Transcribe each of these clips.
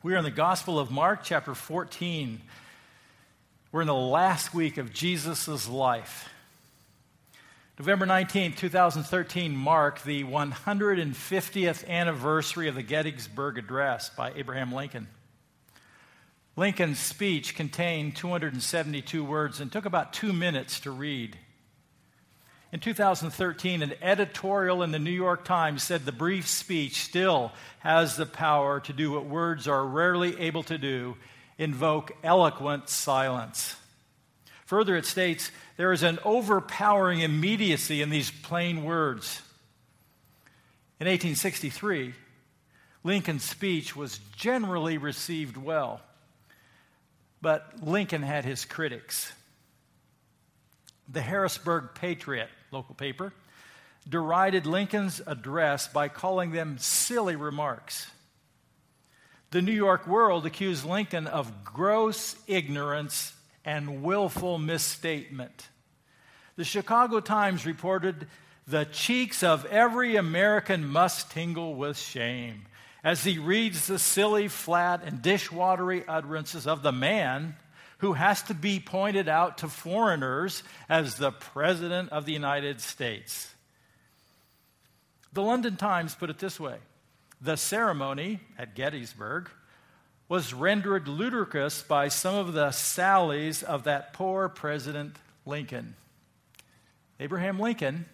We are in the Gospel of Mark, chapter 14. We're in the last week of Jesus' life. November 19, 2013 marked the 150th anniversary of the Gettysburg Address by Abraham Lincoln. Lincoln's speech contained 272 words and took about two minutes to read. In 2013, an editorial in the New York Times said the brief speech still has the power to do what words are rarely able to do invoke eloquent silence. Further, it states there is an overpowering immediacy in these plain words. In 1863, Lincoln's speech was generally received well, but Lincoln had his critics. The Harrisburg Patriot local paper, derided Lincoln's address by calling them silly remarks. The New York World accused Lincoln of gross ignorance and willful misstatement. The Chicago Times reported the cheeks of every American must tingle with shame as he reads the silly, flat, and dishwatery utterances of the man who has to be pointed out to foreigners as the President of the United States. The London Times put it this way The ceremony at Gettysburg was rendered ludicrous by some of the sallies of that poor President Lincoln. Abraham Lincoln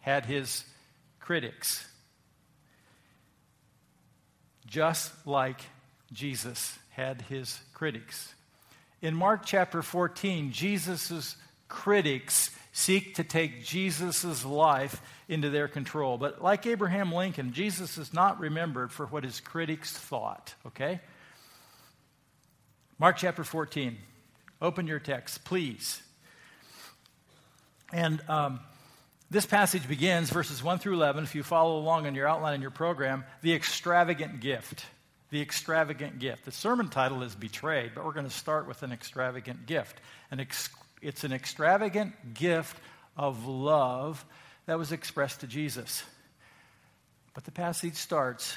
had his critics, just like Jesus had his critics. In Mark chapter 14, Jesus' critics seek to take Jesus' life into their control. But like Abraham Lincoln, Jesus is not remembered for what his critics thought, okay? Mark chapter 14. Open your text, please. And um, this passage begins, verses 1 through 11, if you follow along in your outline in your program, the extravagant gift the extravagant gift. The sermon title is Betrayed, but we're going to start with an extravagant gift. An ex- it's an extravagant gift of love that was expressed to Jesus. But the passage starts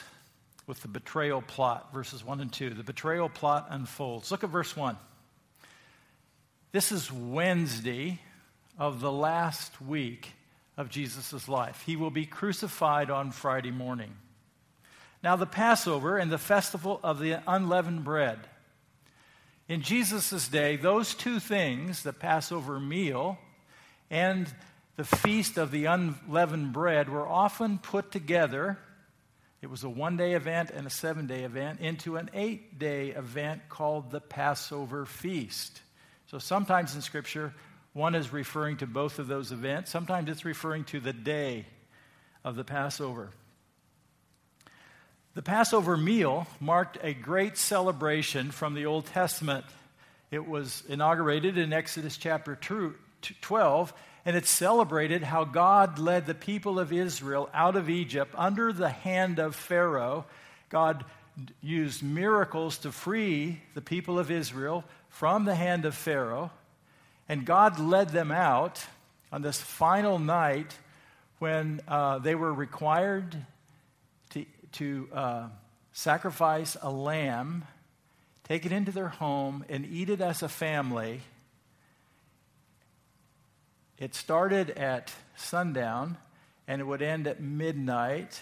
with the betrayal plot, verses 1 and 2. The betrayal plot unfolds. Look at verse 1. This is Wednesday of the last week of Jesus' life. He will be crucified on Friday morning. Now, the Passover and the festival of the unleavened bread. In Jesus' day, those two things, the Passover meal and the feast of the unleavened bread, were often put together. It was a one day event and a seven day event into an eight day event called the Passover feast. So sometimes in Scripture, one is referring to both of those events, sometimes it's referring to the day of the Passover. The Passover meal marked a great celebration from the Old Testament. It was inaugurated in Exodus chapter 12, and it celebrated how God led the people of Israel out of Egypt under the hand of Pharaoh. God used miracles to free the people of Israel from the hand of Pharaoh, and God led them out on this final night when uh, they were required to uh, sacrifice a lamb, take it into their home, and eat it as a family. It started at sundown and it would end at midnight.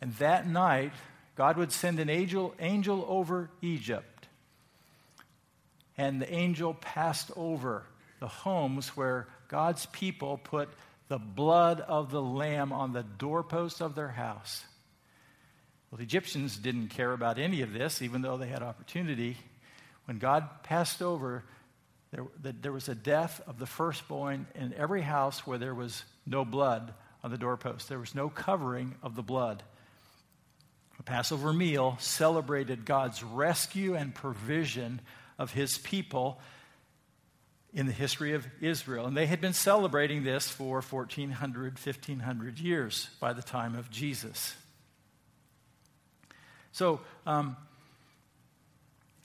And that night, God would send an angel, angel over Egypt. And the angel passed over the homes where God's people put the blood of the lamb on the doorpost of their house. Well, the Egyptians didn't care about any of this, even though they had opportunity. When God passed over, there, there was a death of the firstborn in every house where there was no blood on the doorpost. There was no covering of the blood. The Passover meal celebrated God's rescue and provision of his people in the history of Israel. And they had been celebrating this for 1400, 1500 years by the time of Jesus. So, um,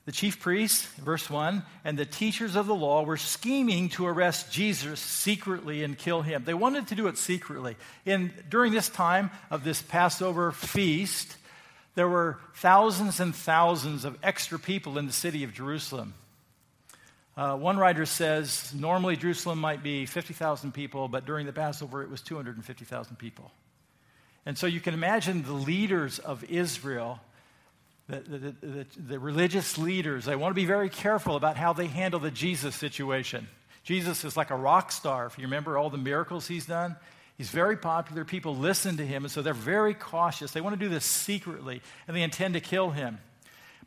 the chief priests, verse 1, and the teachers of the law were scheming to arrest Jesus secretly and kill him. They wanted to do it secretly. And during this time of this Passover feast, there were thousands and thousands of extra people in the city of Jerusalem. Uh, one writer says normally Jerusalem might be 50,000 people, but during the Passover it was 250,000 people. And so you can imagine the leaders of Israel, the, the, the, the, religious leaders, they want to be very careful about how they handle the Jesus situation. Jesus is like a rock star. If you remember all the miracles he's done, he's very popular. People listen to him, and so they're very cautious. They want to do this secretly, and they intend to kill him.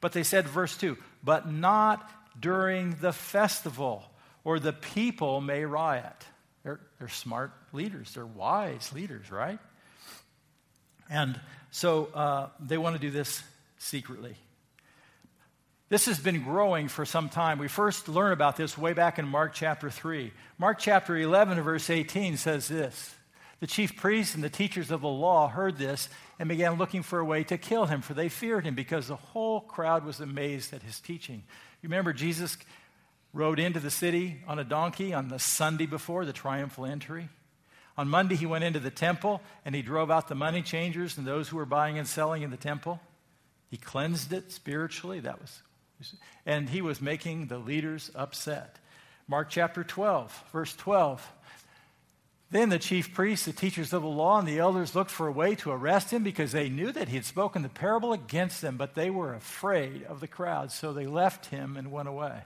But they said, verse 2, but not during the festival, or the people may riot. They're, they're smart leaders, they're wise leaders, right? And so uh, they want to do this secretly. This has been growing for some time. We first learn about this way back in Mark chapter 3. Mark chapter 11, verse 18 says this The chief priests and the teachers of the law heard this and began looking for a way to kill him, for they feared him because the whole crowd was amazed at his teaching. You Remember, Jesus rode into the city on a donkey on the Sunday before the triumphal entry. On Monday, he went into the temple and he drove out the money changers and those who were buying and selling in the temple. He cleansed it spiritually. That was, and he was making the leaders upset. Mark chapter 12, verse 12. Then the chief priests, the teachers of the law, and the elders looked for a way to arrest him because they knew that he had spoken the parable against them, but they were afraid of the crowd. So they left him and went away.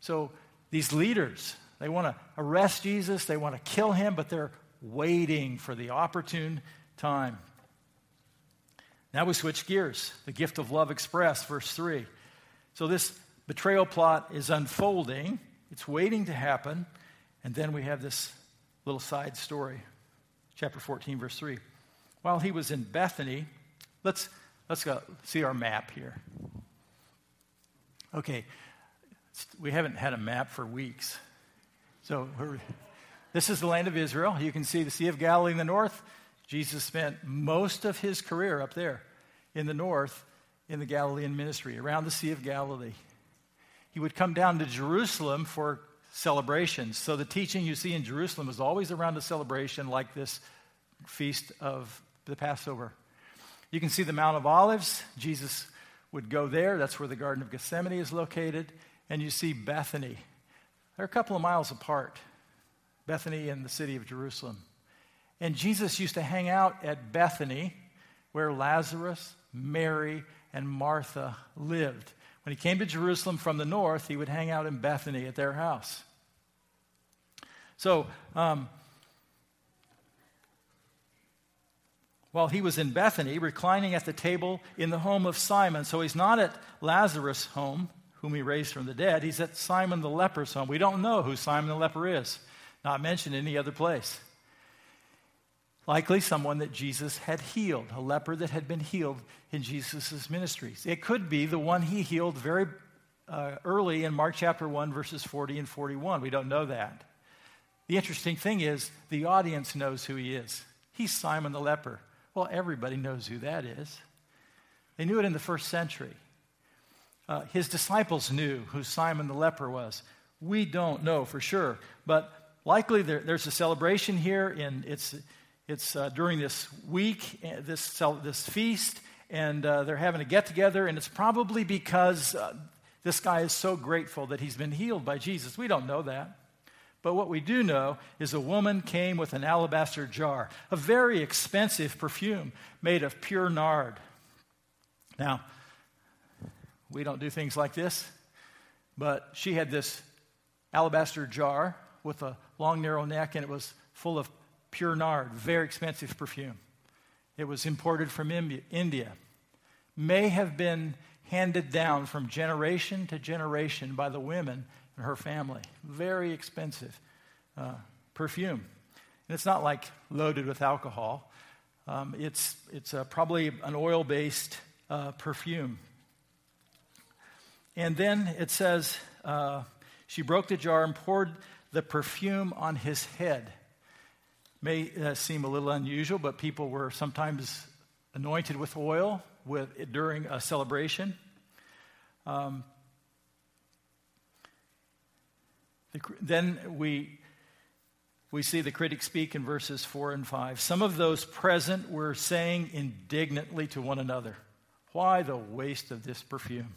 So these leaders, they want to arrest Jesus, they want to kill him, but they're waiting for the opportune time. Now we switch gears. The gift of love expressed, verse 3. So this betrayal plot is unfolding, it's waiting to happen, and then we have this little side story. Chapter 14, verse 3. While he was in Bethany, let's, let's go see our map here. Okay, we haven't had a map for weeks. So this is the land of Israel. You can see the Sea of Galilee in the north. Jesus spent most of his career up there in the north in the Galilean ministry, around the Sea of Galilee. He would come down to Jerusalem for celebrations. So the teaching you see in Jerusalem is always around a celebration like this feast of the Passover. You can see the Mount of Olives. Jesus would go there. That's where the Garden of Gethsemane is located. And you see Bethany. They're a couple of miles apart, Bethany and the city of Jerusalem. And Jesus used to hang out at Bethany, where Lazarus, Mary, and Martha lived. When he came to Jerusalem from the north, he would hang out in Bethany at their house. So, um, while he was in Bethany, reclining at the table in the home of Simon, so he's not at Lazarus' home, whom he raised from the dead, he's at Simon the leper's home. We don't know who Simon the leper is, not mentioned in any other place. Likely someone that Jesus had healed, a leper that had been healed in Jesus' ministries. It could be the one he healed very uh, early in Mark chapter 1, verses 40 and 41. We don't know that. The interesting thing is, the audience knows who he is. He's Simon the leper. Well, everybody knows who that is. They knew it in the first century. Uh, his disciples knew who Simon the leper was. We don't know for sure, but likely there, there's a celebration here, and it's it's uh, during this week, uh, this, this feast, and uh, they're having a get together, and it's probably because uh, this guy is so grateful that he's been healed by Jesus. We don't know that. But what we do know is a woman came with an alabaster jar, a very expensive perfume made of pure nard. Now, we don't do things like this, but she had this alabaster jar with a long, narrow neck, and it was full of pure nard, very expensive perfume. It was imported from India. May have been handed down from generation to generation by the women in her family. Very expensive uh, perfume. And it's not like loaded with alcohol, um, it's, it's uh, probably an oil based uh, perfume. And then it says, uh, she broke the jar and poured the perfume on his head may uh, seem a little unusual, but people were sometimes anointed with oil with, during a celebration. Um, the, then we, we see the critics speak in verses 4 and 5. Some of those present were saying indignantly to one another, Why the waste of this perfume?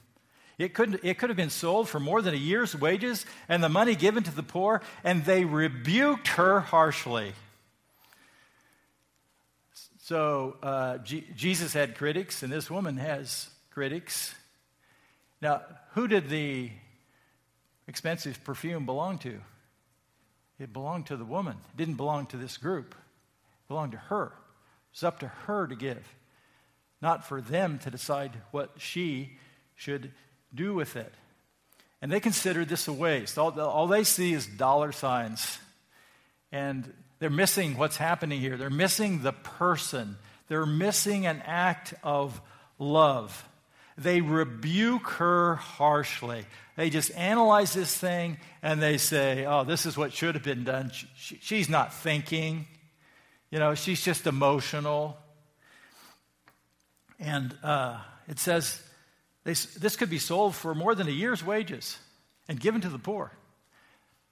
It could, it could have been sold for more than a year's wages and the money given to the poor, and they rebuked her harshly. So uh, G- Jesus had critics, and this woman has critics. Now, who did the expensive perfume belong to? It belonged to the woman. It didn't belong to this group. It belonged to her. It's up to her to give, not for them to decide what she should do with it. And they consider this a waste. All, all they see is dollar signs. And they're missing what's happening here. They're missing the person. They're missing an act of love. They rebuke her harshly. They just analyze this thing and they say, oh, this is what should have been done. She, she's not thinking. You know, she's just emotional. And uh, it says they, this could be sold for more than a year's wages and given to the poor.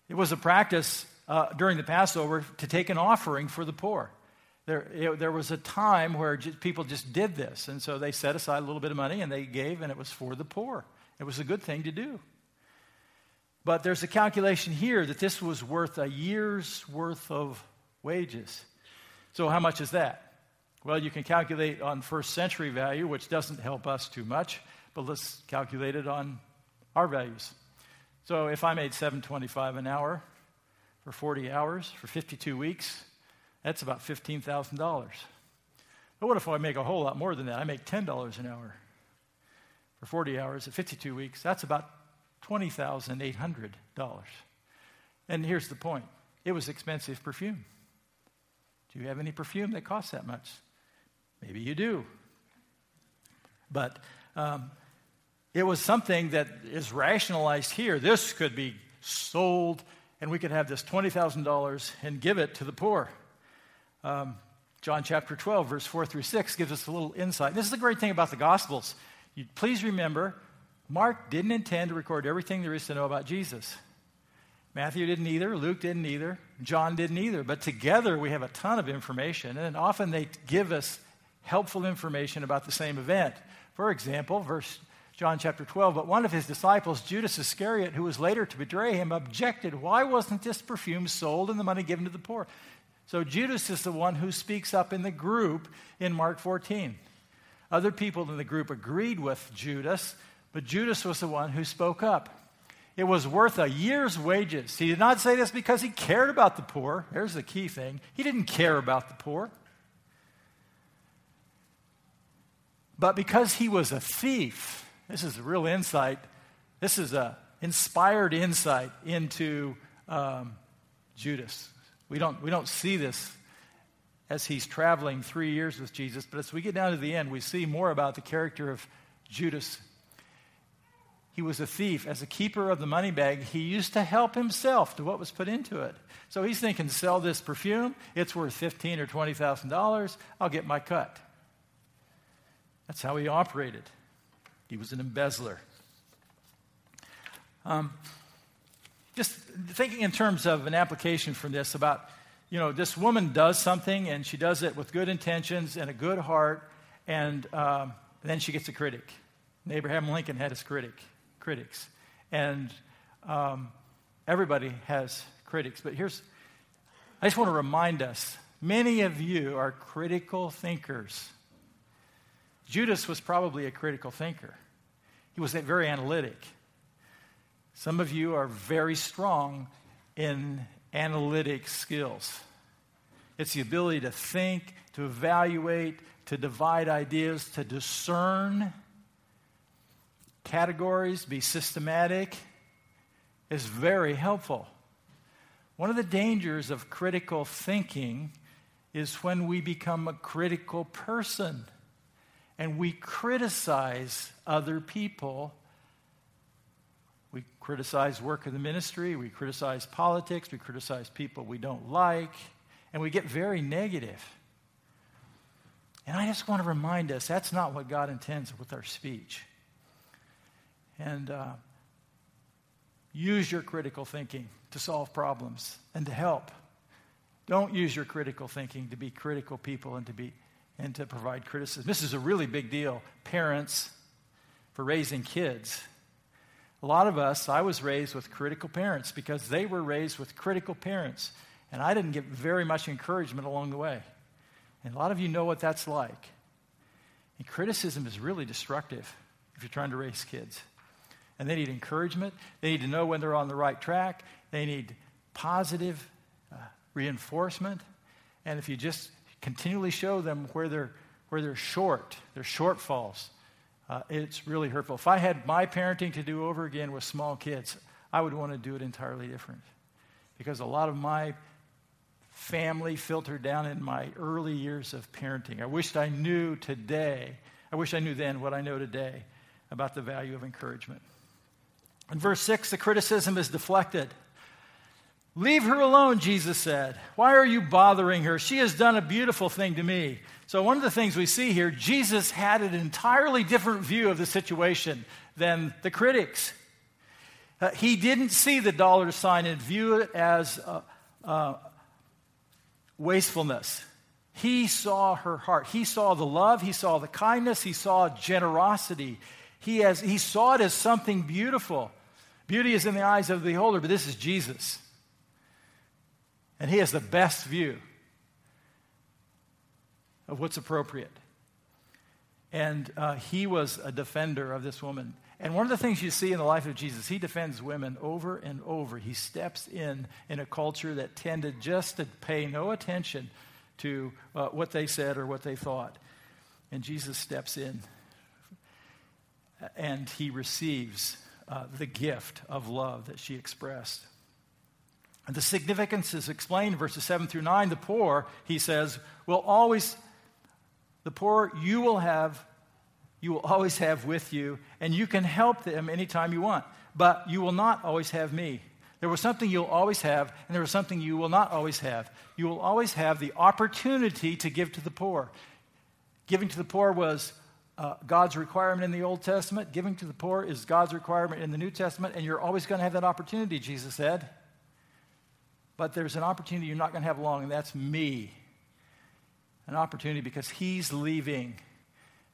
It was a practice uh, during the Passover to take an offering for the poor. There, it, there was a time where just, people just did this, and so they set aside a little bit of money and they gave, and it was for the poor. It was a good thing to do. But there's a calculation here that this was worth a year's worth of wages. So, how much is that? Well, you can calculate on first century value, which doesn't help us too much. But let's calculate it on our values. So if I made 725 an hour for 40 hours for 52 weeks, that's about $15,000. But what if I make a whole lot more than that? I make $10 an hour for 40 hours at 52 weeks. That's about $20,800. And here's the point it was expensive perfume. Do you have any perfume that costs that much? Maybe you do. But um, it was something that is rationalized here. This could be sold, and we could have this $20,000 and give it to the poor. Um, John chapter 12, verse 4 through 6 gives us a little insight. This is the great thing about the Gospels. You, please remember, Mark didn't intend to record everything there is to know about Jesus. Matthew didn't either, Luke didn't either, John didn't either. But together we have a ton of information, and often they give us helpful information about the same event. For example, verse John chapter 12, but one of his disciples, Judas Iscariot, who was later to betray him, objected, Why wasn't this perfume sold and the money given to the poor? So Judas is the one who speaks up in the group in Mark 14. Other people in the group agreed with Judas, but Judas was the one who spoke up. It was worth a year's wages. He did not say this because he cared about the poor. Here's the key thing he didn't care about the poor. But because he was a thief, this is a real insight. This is an inspired insight into um, Judas. We don't, we don't see this as he's traveling three years with Jesus, but as we get down to the end, we see more about the character of Judas. He was a thief. As a keeper of the money bag, he used to help himself to what was put into it. So he's thinking, sell this perfume, it's worth fifteen or twenty thousand dollars, I'll get my cut. That's how he operated. He was an embezzler. Um, just thinking in terms of an application from this about, you know, this woman does something and she does it with good intentions and a good heart, and um, then she gets a critic. And Abraham Lincoln had his critic, critics, and um, everybody has critics. But here's, I just want to remind us: many of you are critical thinkers. Judas was probably a critical thinker, he was very analytic. Some of you are very strong in analytic skills. It's the ability to think, to evaluate, to divide ideas, to discern categories, be systematic, is very helpful. One of the dangers of critical thinking is when we become a critical person and we criticize other people. We criticize work of the ministry, we criticize politics, we criticize people we don't like, and we get very negative. And I just want to remind us that's not what God intends with our speech. And uh, use your critical thinking to solve problems and to help. Don't use your critical thinking to be critical people and to be and to provide criticism. This is a really big deal. Parents, for raising kids. A lot of us, I was raised with critical parents because they were raised with critical parents. And I didn't get very much encouragement along the way. And a lot of you know what that's like. And criticism is really destructive if you're trying to raise kids. And they need encouragement. They need to know when they're on the right track. They need positive uh, reinforcement. And if you just continually show them where they're, where they're short, their shortfalls, uh, it's really hurtful. If I had my parenting to do over again with small kids, I would want to do it entirely different. Because a lot of my family filtered down in my early years of parenting. I wished I knew today, I wish I knew then what I know today about the value of encouragement. In verse 6, the criticism is deflected. Leave her alone, Jesus said. Why are you bothering her? She has done a beautiful thing to me. So, one of the things we see here, Jesus had an entirely different view of the situation than the critics. Uh, he didn't see the dollar sign and view it as uh, uh, wastefulness. He saw her heart. He saw the love. He saw the kindness. He saw generosity. He, has, he saw it as something beautiful. Beauty is in the eyes of the beholder, but this is Jesus. And he has the best view of what's appropriate. And uh, he was a defender of this woman. And one of the things you see in the life of Jesus, he defends women over and over. He steps in in a culture that tended just to pay no attention to uh, what they said or what they thought. And Jesus steps in and he receives uh, the gift of love that she expressed. And the significance is explained in verses 7 through 9. The poor, he says, will always, the poor you will have, you will always have with you, and you can help them anytime you want. But you will not always have me. There was something you'll always have, and there was something you will not always have. You will always have the opportunity to give to the poor. Giving to the poor was uh, God's requirement in the Old Testament. Giving to the poor is God's requirement in the New Testament, and you're always going to have that opportunity, Jesus said. But there's an opportunity you're not going to have long, and that's me. An opportunity because he's leaving.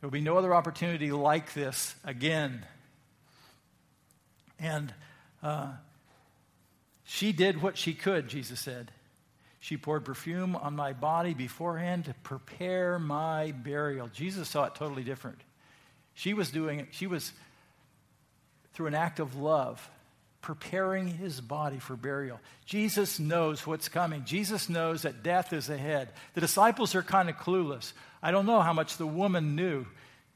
There will be no other opportunity like this again. And uh, she did what she could, Jesus said. She poured perfume on my body beforehand to prepare my burial. Jesus saw it totally different. She was doing it, she was, through an act of love, preparing his body for burial. Jesus knows what's coming. Jesus knows that death is ahead. The disciples are kind of clueless. I don't know how much the woman knew.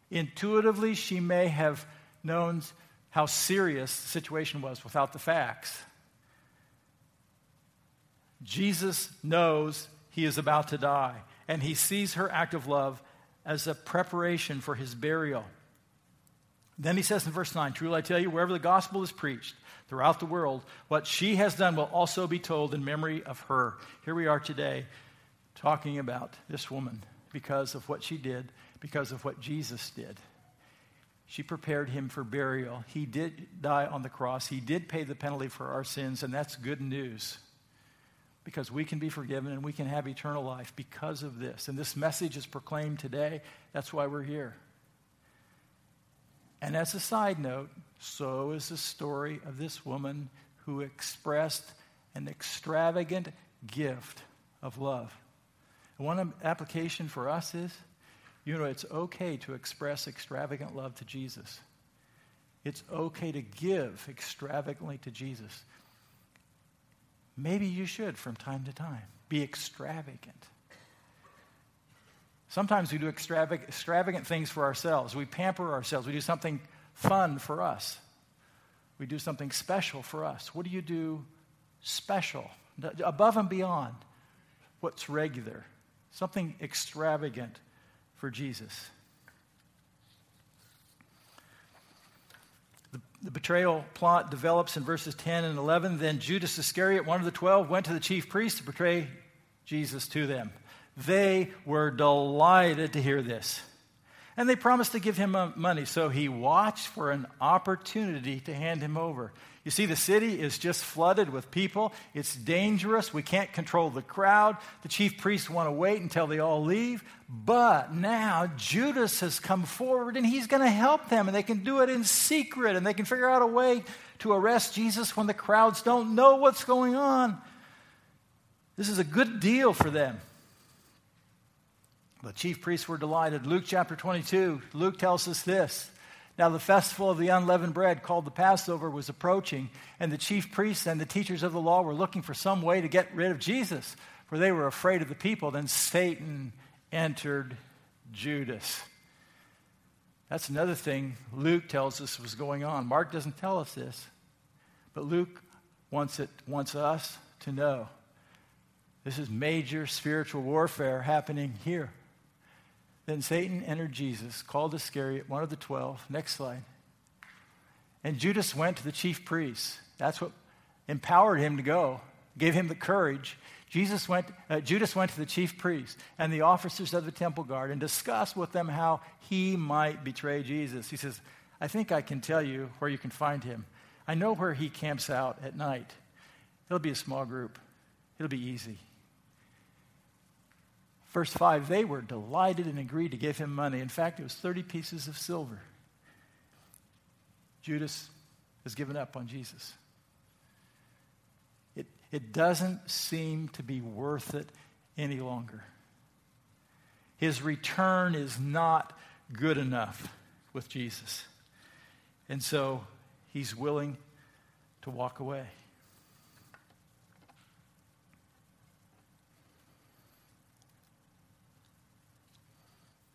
Intuitively, she may have known how serious the situation was without the facts. Jesus knows he is about to die, and he sees her act of love as a preparation for his burial. Then he says in verse 9 Truly I tell you, wherever the gospel is preached, throughout the world. What she has done will also be told in memory of her. Here we are today talking about this woman because of what she did, because of what Jesus did. She prepared him for burial. He did die on the cross. He did pay the penalty for our sins, and that's good news because we can be forgiven and we can have eternal life because of this. And this message is proclaimed today. That's why we're here. And as a side note, so is the story of this woman who expressed an extravagant gift of love. One application for us is you know, it's okay to express extravagant love to Jesus. It's okay to give extravagantly to Jesus. Maybe you should from time to time be extravagant. Sometimes we do extravagant, extravagant things for ourselves. We pamper ourselves. We do something fun for us. We do something special for us. What do you do special, above and beyond what's regular? Something extravagant for Jesus. The, the, betrayal plot develops in verses 10 and 11. Then Judas Iscariot, one of the twelve, went to the chief priests to betray Jesus to them. They were delighted to hear this. And they promised to give him uh, money. So he watched for an opportunity to hand him over. You see, the city is just flooded with people. It's dangerous. We can't control the crowd. The chief priests want to wait until they all leave. But now Judas has come forward and he's going to help them. And they can do it in secret. And they can figure out a way to arrest Jesus when the crowds don't know what's going on. This is a good deal for them. The chief priests were delighted. Luke chapter 22, Luke tells us this. Now, the festival of the unleavened bread, called the Passover, was approaching, and the chief priests and the teachers of the law were looking for some way to get rid of Jesus, for they were afraid of the people. Then Satan entered Judas. That's another thing Luke tells us was going on. Mark doesn't tell us this, but Luke wants, it, wants us to know. This is major spiritual warfare happening here. Then Satan entered Jesus, called Iscariot, one of the twelve. Next slide. And Judas went to the chief priests. That's what empowered him to go, gave him the courage. Jesus went, uh, Judas went to the chief priests and the officers of the temple guard and discussed with them how he might betray Jesus. He says, I think I can tell you where you can find him. I know where he camps out at night. It'll be a small group, it'll be easy. Verse 5 they were delighted and agreed to give him money. In fact, it was 30 pieces of silver. Judas has given up on Jesus. It, it doesn't seem to be worth it any longer. His return is not good enough with Jesus. And so he's willing to walk away.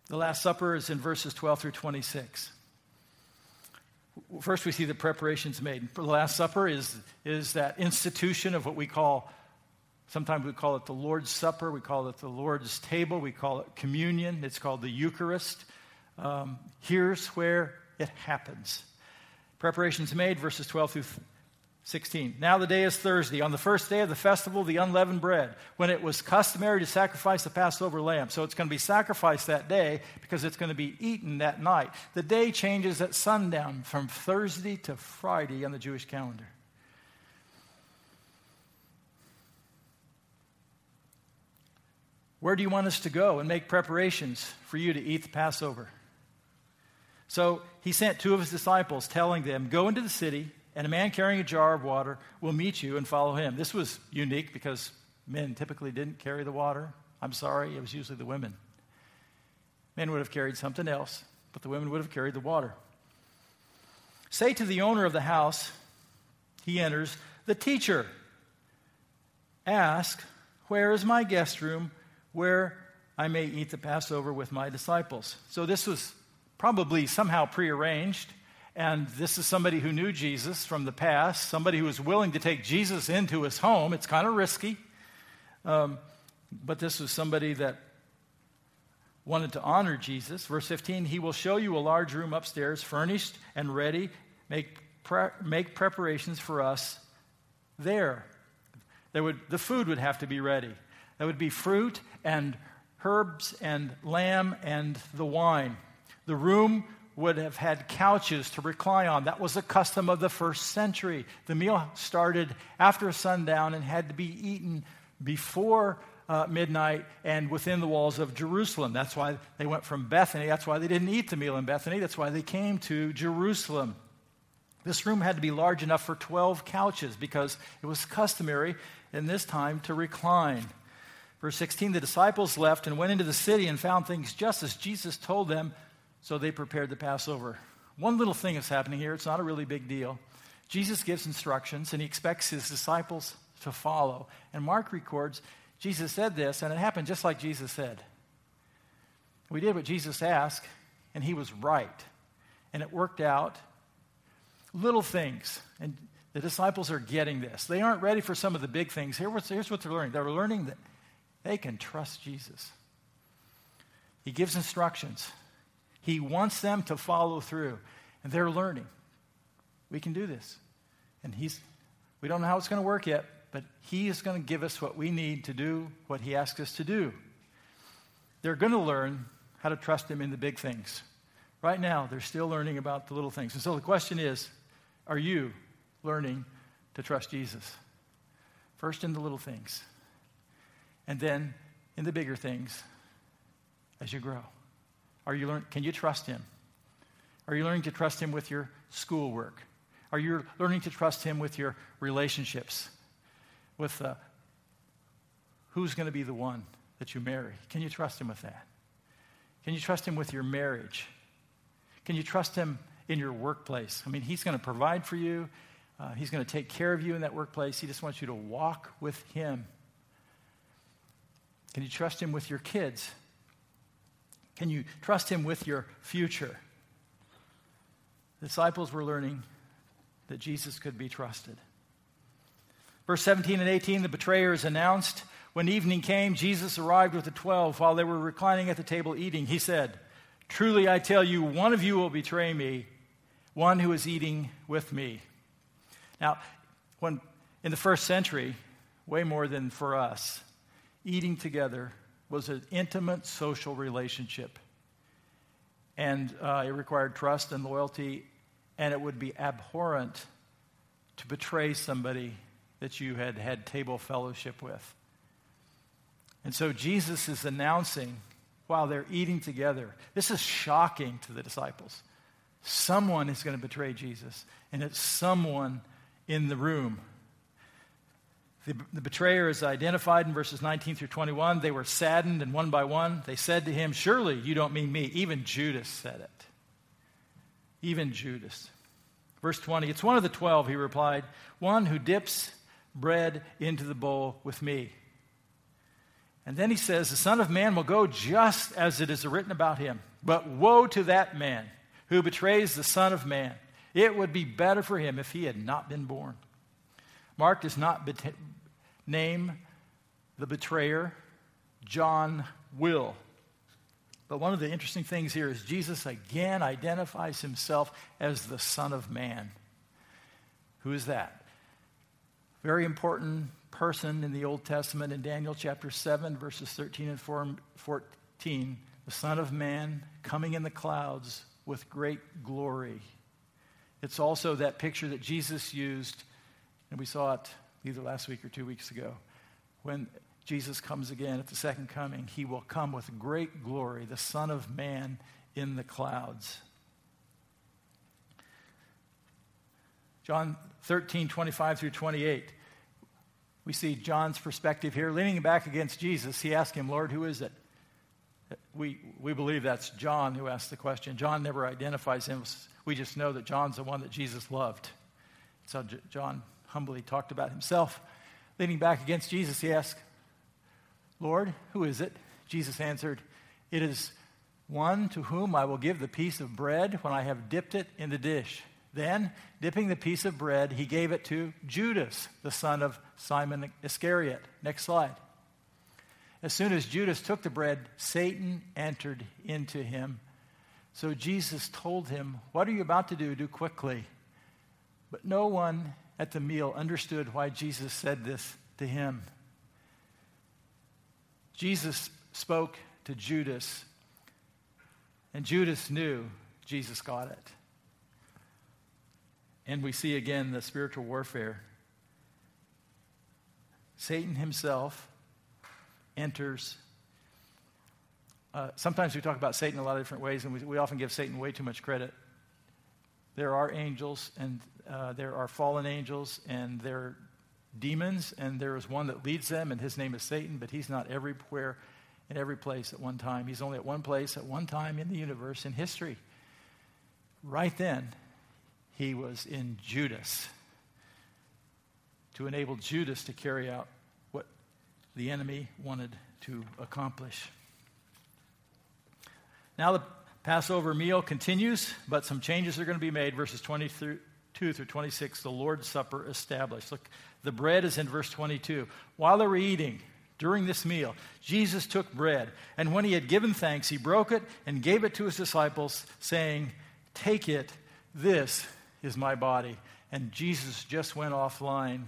The Last Supper is in verses 12 through 26. First, we see the preparations made. For the Last Supper is, is that institution of what we call, sometimes we call it the Lord's Supper, we call it the Lord's table, we call it communion, it's called the Eucharist. Um, here's where it happens. Preparations made, verses 12 through 16. Now the day is Thursday, on the first day of the festival, the unleavened bread, when it was customary to sacrifice the Passover lamb. So it's going to be sacrificed that day because it's going to be eaten that night. The day changes at sundown from Thursday to Friday on the Jewish calendar. Where do you want us to go and make preparations for you to eat the Passover? So he sent two of his disciples, telling them, Go into the city and a man carrying a jar of water will meet you and follow him. This was unique because men typically didn't carry the water. I'm sorry, it was usually the women. Men would have carried something else, but the women would have carried the water. Say to the owner of the house, he enters, the teacher, ask, Where is my guest room where I may eat the Passover with my disciples? So this was probably somehow prearranged. And this is somebody who knew Jesus from the past, somebody who was willing to take Jesus into his home. It's kind of risky. Um, but this was somebody that wanted to honor Jesus. Verse 15, he will show you a large room upstairs, furnished and ready. Make, pre- make preparations for us there. there would, the food would have to be ready. There would be fruit and herbs and lamb and the wine. The room would have had couches to recline on. That was a custom of the first century. The meal started after sundown and had to be eaten before uh, midnight and within the walls of Jerusalem. That's why they went from Bethany. That's why they didn't eat the meal in Bethany. That's why they came to Jerusalem. This room had to be large enough for 12 couches because it was customary in this time to recline. Verse 16 The disciples left and went into the city and found things just as Jesus told them so they prepared the Passover. One little thing is happening here. It's not a really big deal. Jesus gives instructions and he expects his disciples to follow. And Mark records Jesus said this, and it happened just like Jesus said. We did what Jesus asked, and he was right. And it worked out. Little things. And the disciples are getting this. They aren't ready for some of the big things. Here's what they're learning they're learning that they can trust Jesus. He gives instructions. He wants them to follow through. And they're learning. We can do this. And he's, we don't know how it's going to work yet, but he is going to give us what we need to do what he asks us to do. They're going to learn how to trust him in the big things. Right now, they're still learning about the little things. And so the question is are you learning to trust Jesus? First in the little things, and then in the bigger things as you grow. Are you learn, can you trust Him? Are you learning to trust Him with your schoolwork? Are you learning to trust Him with your relationships? With uh, who's going to be the one that you marry? Can you trust Him with that? Can you trust Him with your marriage? Can you trust Him in your workplace? I mean, He's going to provide for you, uh, He's going to take care of you in that workplace. He just wants you to walk with Him. Can you trust Him with your kids? Can you trust Him with your future? The disciples were learning that Jesus could be trusted. Verse 17 and 18, the betrayer is announced. When evening came, Jesus arrived with the twelve. While they were reclining at the table eating, he said, Truly I tell you, one of you will betray me, one who is eating with me. Now, when in the first century, way more than for us, eating together was an intimate social relationship. And uh, it required trust and loyalty, and it would be abhorrent to betray somebody that you had had table fellowship with. And so Jesus is announcing while they're eating together. This is shocking to the disciples. Someone is going to betray Jesus, and it's someone in the room. The, the, betrayer is identified in verses 19 through 21. They were saddened, and one by one they said to him, Surely you don't mean me. Even Judas said it. Even Judas. Verse 20, it's one of the twelve, he replied, one who dips bread into the bowl with me. And then he says, The Son of Man will go just as it is written about him. But woe to that man who betrays the Son of Man. It would be better for him if he had not been born. Mark does not name the betrayer, John will. But one of the interesting things here is Jesus again identifies himself as the Son of Man. Who is that? Very important person in the Old Testament in Daniel chapter 7, verses 13 and 14, the Son of Man coming in the clouds with great glory. It's also that picture that Jesus used, and we saw it either last week or two weeks ago. When Jesus comes again at the second coming, he will come with great glory, the Son of Man in the clouds. John 13, 25 through 28 we see John's perspective here. Leaning back against Jesus, he asked him, Lord, who is it? We, we believe that's John who asked the question. John never identifies him. We just know that John's the one that Jesus loved. So John humbly talked about himself. Leaning back against Jesus, he asked, Lord, who is it? Jesus answered, It is one to whom I will give the piece of bread when I have dipped it in the dish. Then, dipping the piece of bread, he gave it to Judas, the son of Simon Iscariot. Next slide. As soon as Judas took the bread, Satan entered into him. So Jesus told him, What are you about to do? Do quickly. But no one at the meal understood why Jesus said this to him. Jesus spoke to Judas, and Judas knew Jesus got it. And we see again the spiritual warfare. Satan himself enters. Uh, sometimes we talk about Satan a lot of different ways, and we, we, often give Satan way too much credit. There are angels, and uh, there are fallen angels, and there are demons, and there is one that leads them, and his name is Satan, but he's not everywhere in every place at one time. He's only at one place at one time in the universe, in history. Right then, he was in Judas to enable Judas to carry out what the enemy wanted to accomplish. Now the Passover meal continues, but some changes are going to be made. Verses 22 through 26, the Lord's Supper established. Look, the bread is in verse 22. While they were eating, during this meal, Jesus took bread, and when he had given thanks, he broke it and gave it to his disciples, saying, Take it, this is my body. And Jesus just went offline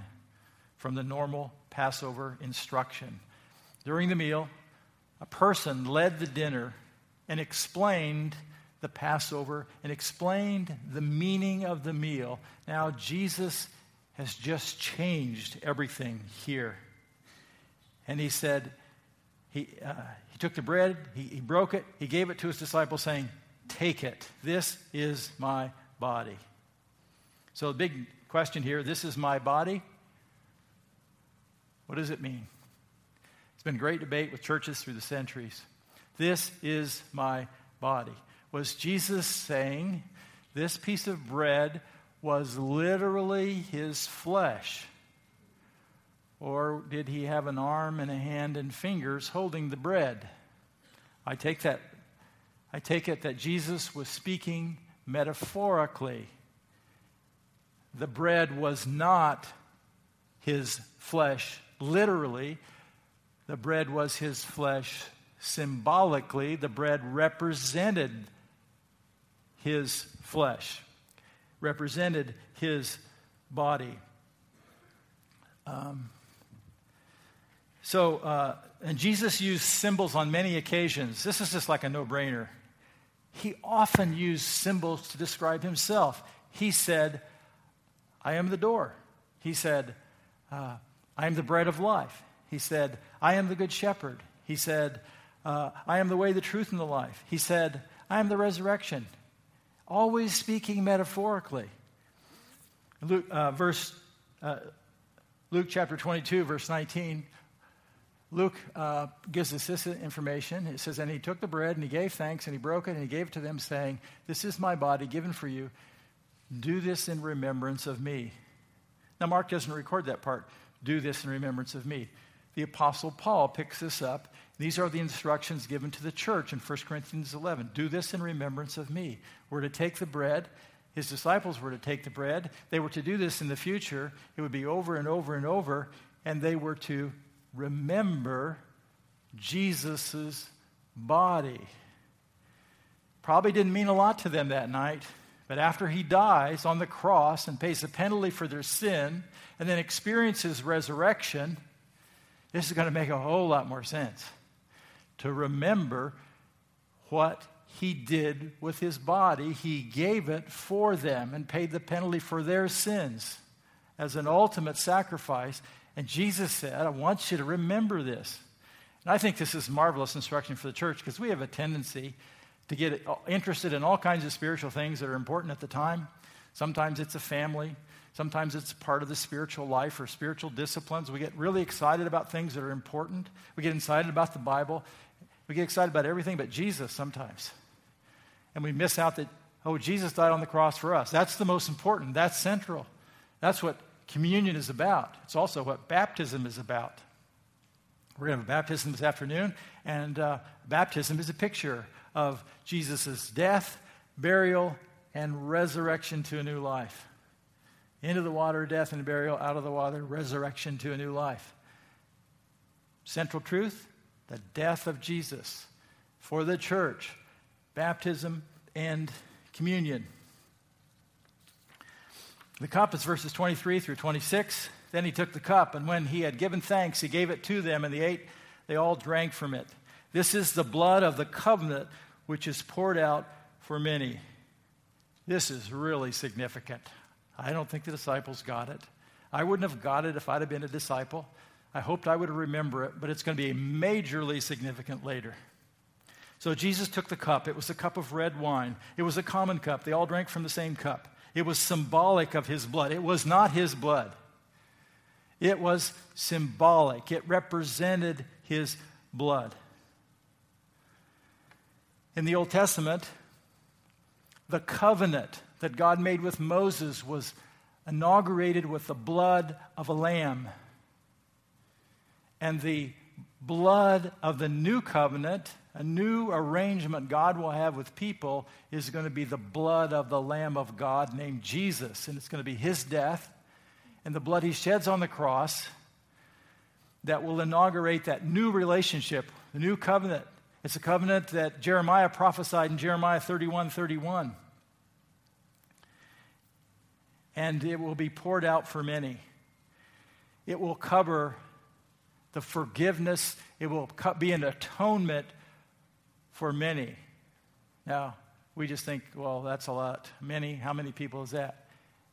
from the normal Passover instruction. During the meal, a person led the dinner and explained the Passover and explained the meaning of the meal. Now, Jesus has just changed everything here. And he said, he, uh, he took the bread, he, he broke it, he gave it to his disciples, saying, Take it. This is my body. So, the big question here this is my body. What does it mean? It's been a great debate with churches through the centuries. This is my body. Was Jesus saying this piece of bread was literally his flesh? Or did he have an arm and a hand and fingers holding the bread? I take that I take it that Jesus was speaking metaphorically. The bread was not his flesh literally, the bread was his flesh symbolically. The bread represented his flesh, represented his body. Um, so, uh, and Jesus used symbols on many occasions. This is just like a no brainer. He often used symbols to describe himself. He said, I am the door. He said, uh, I am the bread of life. He said, I am the good shepherd. He said, uh, I am the way, the truth, and the life. He said, I am the resurrection. Always speaking metaphorically. Luke, uh, verse, uh, Luke chapter 22, verse 19. Luke uh, gives us this information. It says, And he took the bread and he gave thanks and he broke it and he gave it to them, saying, This is my body given for you. Do this in remembrance of me. Now, Mark doesn't record that part. Do this in remembrance of me. The Apostle Paul picks this up. These are the instructions given to the church in 1 Corinthians 11. Do this in remembrance of me. We're to take the bread. His disciples were to take the bread. They were to do this in the future. It would be over and over and over. And they were to remember Jesus' body. Probably didn't mean a lot to them that night, but after he dies on the cross and pays the penalty for their sin and then experiences resurrection, this is going to make a whole lot more sense. To remember what he did with his body, he gave it for them and paid the penalty for their sins as an ultimate sacrifice. And Jesus said, I want you to remember this. And I think this is marvelous instruction for the church because we have a tendency to get interested in all kinds of spiritual things that are important at the time. Sometimes it's a family, sometimes it's part of the spiritual life or spiritual disciplines. We get really excited about things that are important. We get excited about the Bible. We get excited about everything but Jesus sometimes. And we miss out that, oh, Jesus died on the cross for us. That's the most important. That's central. That's what communion is about. It's also what baptism is about. We're going to have a baptism this afternoon, and uh, baptism is a picture of Jesus' death, burial, and resurrection to a new life. Into the water, death and burial, out of the water, resurrection to a new life. Central truth the death of Jesus for the church, baptism, and communion. The cup is verses 23 through 26. Then he took the cup, and when he had given thanks, he gave it to them, and they ate. They all drank from it. This is the blood of the covenant which is poured out for many. This is really significant. I don't think the disciples got it. I wouldn't have got it if I'd have been a disciple. I hoped I would remember it, but it's going to be majorly significant later. So Jesus took the cup. It was a cup of red wine. It was a common cup. They all drank from the same cup. It was symbolic of his blood. It was not his blood. It was symbolic. It represented his blood. In the Old Testament, the covenant that God made with Moses was inaugurated with the blood of a lamb. And the blood of the new covenant, a new arrangement God will have with people, is going to be the blood of the Lamb of God named Jesus. And it's going to be his death and the blood he sheds on the cross that will inaugurate that new relationship, the new covenant it's a covenant that Jeremiah prophesied in Jeremiah 31 31. And it will be poured out for many. It will cover the forgiveness, it will be an atonement for many. Now, we just think, well, that's a lot. Many, how many people is that?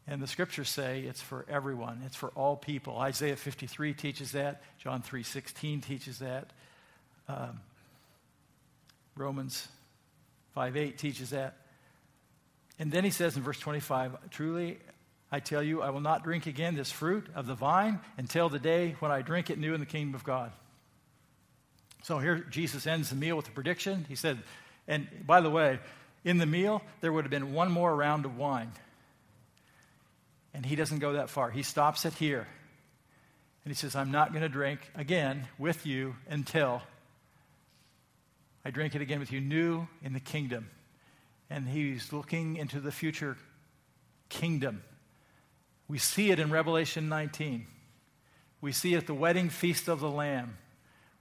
And the scriptures say it's for everyone. It's for all people. Isaiah 53 teaches that. John 3.16 teaches that. Um, Romans 5.8 teaches that. And then he says in verse 25, Truly, I tell you, I will not drink again this fruit of the vine until the day when I drink it new in the kingdom of God. So here Jesus ends the meal with a prediction. He said, and by the way, in the meal, there would have been one more round of wine. And he doesn't go that far. He stops it here. And he says, I'm not going to drink again with you until I drink it again with you new in the kingdom. And he's looking into the future kingdom. We see it in Revelation 19. We see it at the wedding feast of the Lamb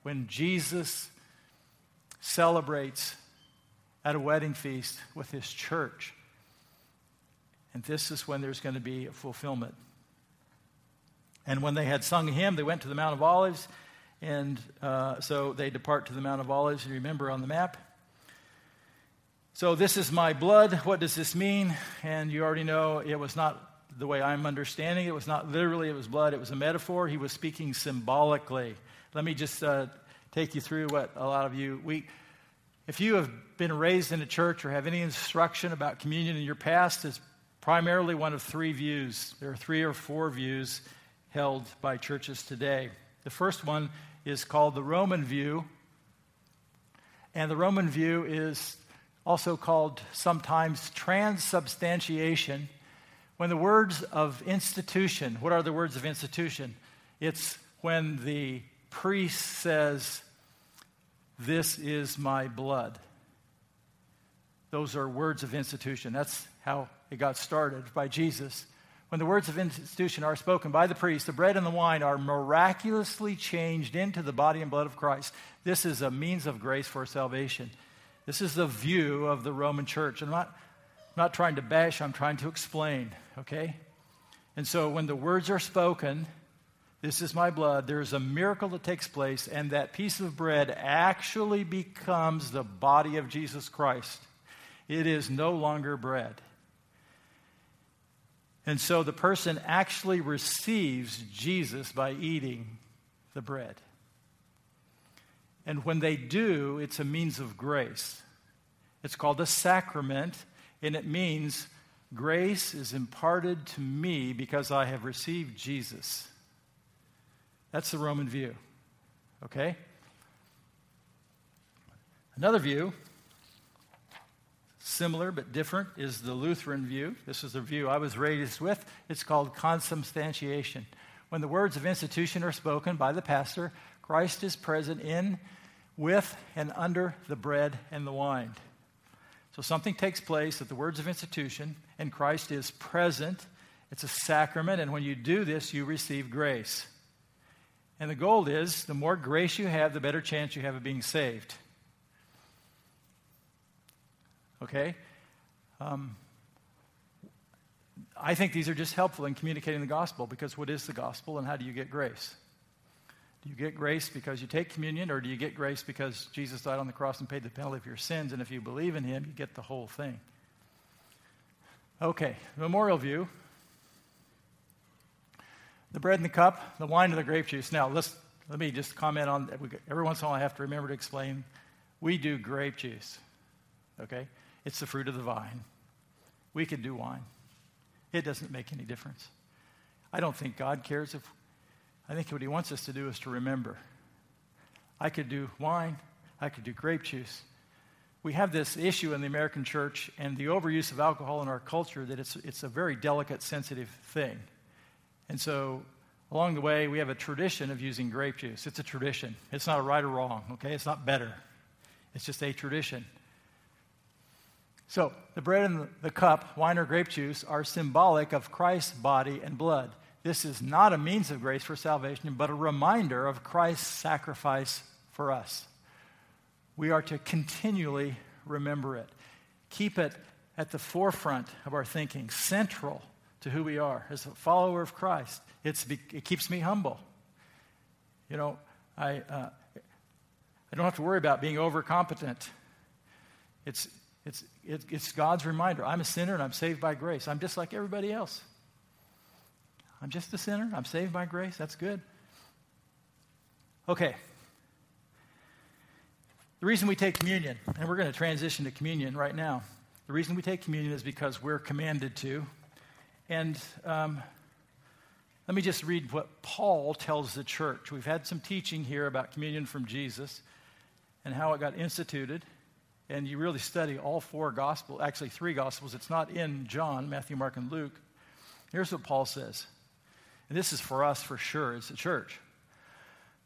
when Jesus celebrates at a wedding feast with his church. And this is when there's going to be a fulfillment. And when they had sung a hymn, they went to the Mount of Olives. And uh, so they depart to the Mount of Olives, you remember on the map. So, this is my blood. What does this mean? And you already know it was not the way I'm understanding it. Was not literally, it was blood. It was a metaphor. He was speaking symbolically. Let me just uh, take you through what a lot of you, we, if you have been raised in a church or have any instruction about communion in your past, it's primarily one of three views. There are three or four views held by churches today. The first one is called the Roman view, and the Roman view is also called sometimes transubstantiation. When the words of institution, what are the words of institution? It's when the priest says, This is my blood. Those are words of institution. That's how it got started by Jesus. When the words of institution are spoken by the priest, the bread and the wine are miraculously changed into the body and blood of Christ. This is a means of grace for salvation. This is the view of the Roman church. I'm not, I'm not trying to bash, I'm trying to explain, okay? And so when the words are spoken, this is my blood, there is a miracle that takes place, and that piece of bread actually becomes the body of Jesus Christ. It is no longer bread. And so the person actually receives Jesus by eating the bread. And when they do, it's a means of grace. It's called a sacrament, and it means grace is imparted to me because I have received Jesus. That's the Roman view. Okay? Another view similar but different is the Lutheran view. This is the view I was raised with. It's called consubstantiation. When the words of institution are spoken by the pastor, Christ is present in, with, and under the bread and the wine. So something takes place at the words of institution, and Christ is present. It's a sacrament, and when you do this, you receive grace. And the goal is the more grace you have, the better chance you have of being saved. Okay? Um, I think these are just helpful in communicating the gospel because what is the gospel and how do you get grace? Do you get grace because you take communion, or do you get grace because Jesus died on the cross and paid the penalty for your sins? And if you believe in him, you get the whole thing. Okay, memorial view. The bread and the cup, the wine and the grape juice. Now, let's, let me just comment on that. every once in a while I have to remember to explain. We do grape juice, okay? It's the fruit of the vine. We could do wine. It doesn't make any difference. I don't think God cares if, I think what He wants us to do is to remember. I could do wine, I could do grape juice. We have this issue in the American church and the overuse of alcohol in our culture that it's, it's a very delicate, sensitive thing. And so along the way, we have a tradition of using grape juice. It's a tradition. It's not a right or wrong, okay? It's not better. It's just a tradition. So, the bread and the cup, wine or grape juice, are symbolic of Christ's body and blood. This is not a means of grace for salvation, but a reminder of Christ's sacrifice for us. We are to continually remember it, keep it at the forefront of our thinking, central to who we are as a follower of Christ. It's, it keeps me humble. You know, I, uh, I don't have to worry about being overcompetent. It's, It's, it, it's God's reminder. I'm a sinner and I'm saved by grace. I'm just like everybody else. I'm just a sinner. I'm saved by grace. That's good. Okay. The reason we take communion, and we're going to transition to communion right now. The reason we take communion is because we're commanded to. And um, let me just read what Paul tells the church. We've had some teaching here about communion from Jesus and how it got instituted and you really study all four gospels, actually three gospels, it's not in John, Matthew, Mark, and Luke. Here's what Paul says. And this is for us for sure, it's the church.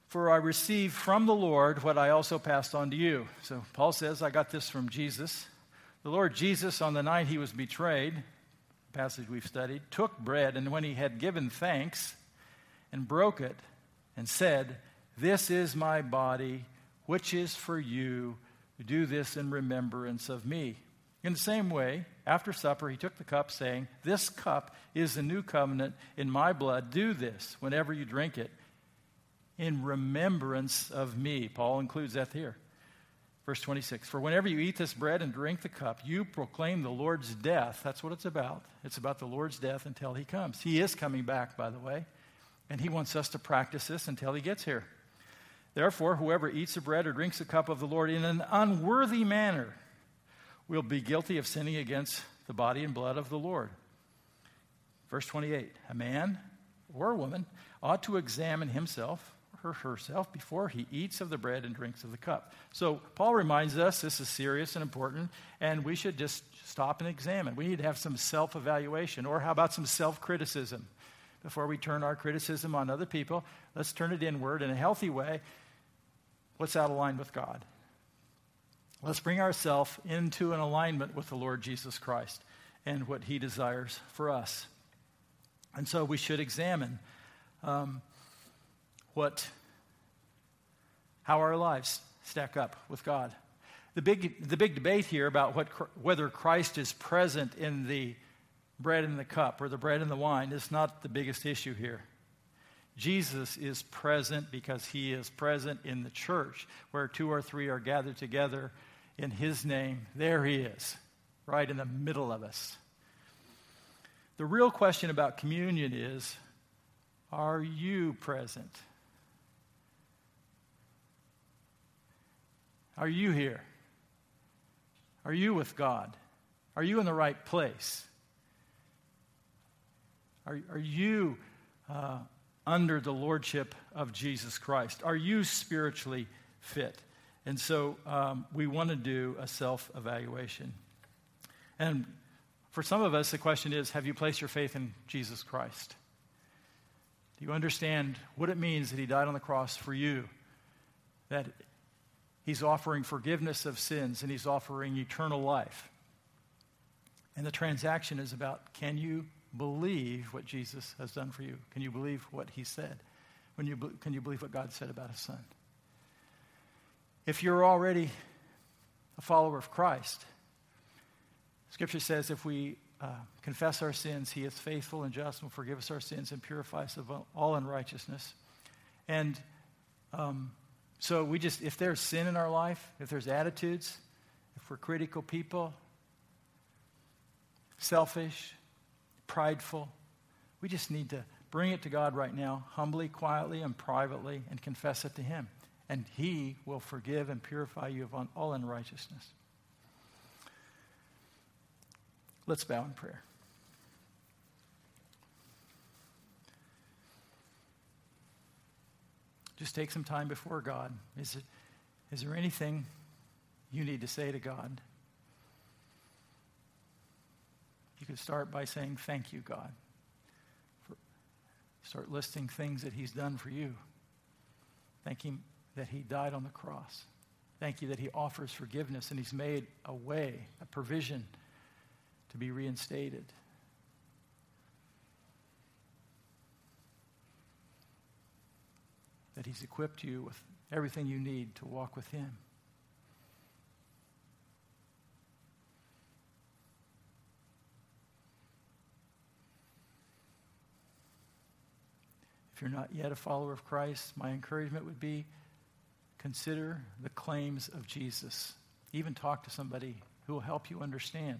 For I received from the Lord what I also passed on to you. So Paul says, I got this from Jesus. The Lord Jesus, on the night he was betrayed, passage we've studied, took bread, and when he had given thanks and broke it, and said, This is my body, which is for you do this in remembrance of me. In the same way, after supper, he took the cup, saying, This cup is the new covenant in my blood. Do this whenever you drink it in remembrance of me. Paul includes that here. Verse 26 For whenever you eat this bread and drink the cup, you proclaim the Lord's death. That's what it's about. It's about the Lord's death until he comes. He is coming back, by the way, and he wants us to practice this until he gets here. Therefore, whoever eats the bread or drinks the cup of the Lord in an unworthy manner will be guilty of sinning against the body and blood of the Lord. Verse 28 A man or a woman ought to examine himself or herself before he eats of the bread and drinks of the cup. So, Paul reminds us this is serious and important, and we should just stop and examine. We need to have some self evaluation, or how about some self criticism? Before we turn our criticism on other people, let's turn it inward in a healthy way What's out of line with God? Let's bring ourselves into an alignment with the Lord Jesus Christ and what he desires for us. And so we should examine um, what, how our lives stack up with God. The big, the big debate here about what, whether Christ is present in the bread and the cup or the bread and the wine is not the biggest issue here. Jesus is present because he is present in the church where two or three are gathered together in his name. There he is, right in the middle of us. The real question about communion is are you present? Are you here? Are you with God? Are you in the right place? Are, are you uh, under the lordship of Jesus Christ? Are you spiritually fit? And so um, we want to do a self evaluation. And for some of us, the question is have you placed your faith in Jesus Christ? Do you understand what it means that He died on the cross for you? That He's offering forgiveness of sins and He's offering eternal life. And the transaction is about can you believe what Jesus has done for you? Can you believe what he said? When you, can you believe what God said about his son? If you're already a follower of Christ, Scripture says if we uh, confess our sins, he is faithful and just and will forgive us our sins and purify us of all unrighteousness. And um, so we just, if there's sin in our life, if there's attitudes, if we're critical people, selfish, prideful. We just need to bring it to God right now, humbly, quietly, and privately, and confess it to Him. And He will forgive and purify you of all unrighteousness. Let's bow in prayer. Just take some time before God. Is, it, is there anything you need to say to God? You could start by saying, Thank you, God. For, start listing things that He's done for you. Thank Him that He died on the cross. Thank you that He offers forgiveness and He's made a way, a provision to be reinstated. That He's equipped you with everything you need to walk with Him. If you're not yet a follower of Christ, my encouragement would be consider the claims of Jesus. Even talk to somebody who will help you understand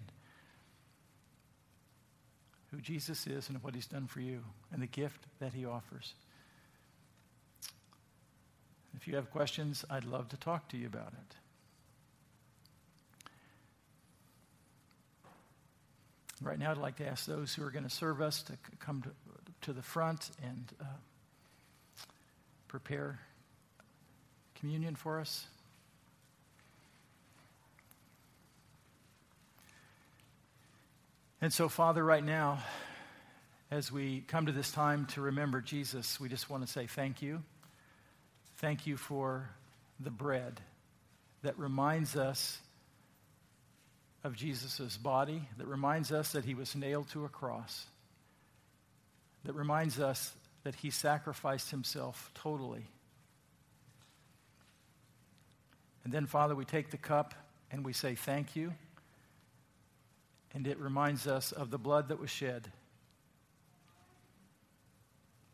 who Jesus is and what he's done for you and the gift that he offers. If you have questions, I'd love to talk to you about it. Right now, I'd like to ask those who are going to serve us to come to, to the front and uh, prepare communion for us. And so, Father, right now, as we come to this time to remember Jesus, we just want to say thank you. Thank you for the bread that reminds us of Jesus' body, that reminds us that he was nailed to a cross, that reminds us that he sacrificed himself totally. And then, Father, we take the cup and we say thank you. And it reminds us of the blood that was shed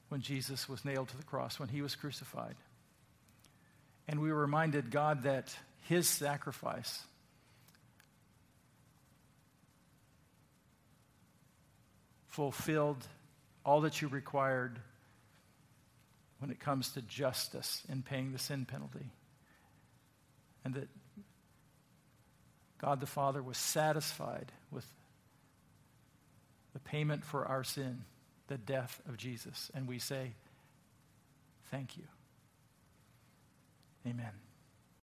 when Jesus was nailed to the cross, when he was crucified. And we were reminded, God, that his sacrifice fulfilled all that you required when it comes to justice in paying the sin penalty. And that God the Father was satisfied with the payment for our sin, the death of Jesus. And we say, Thank you. Amen.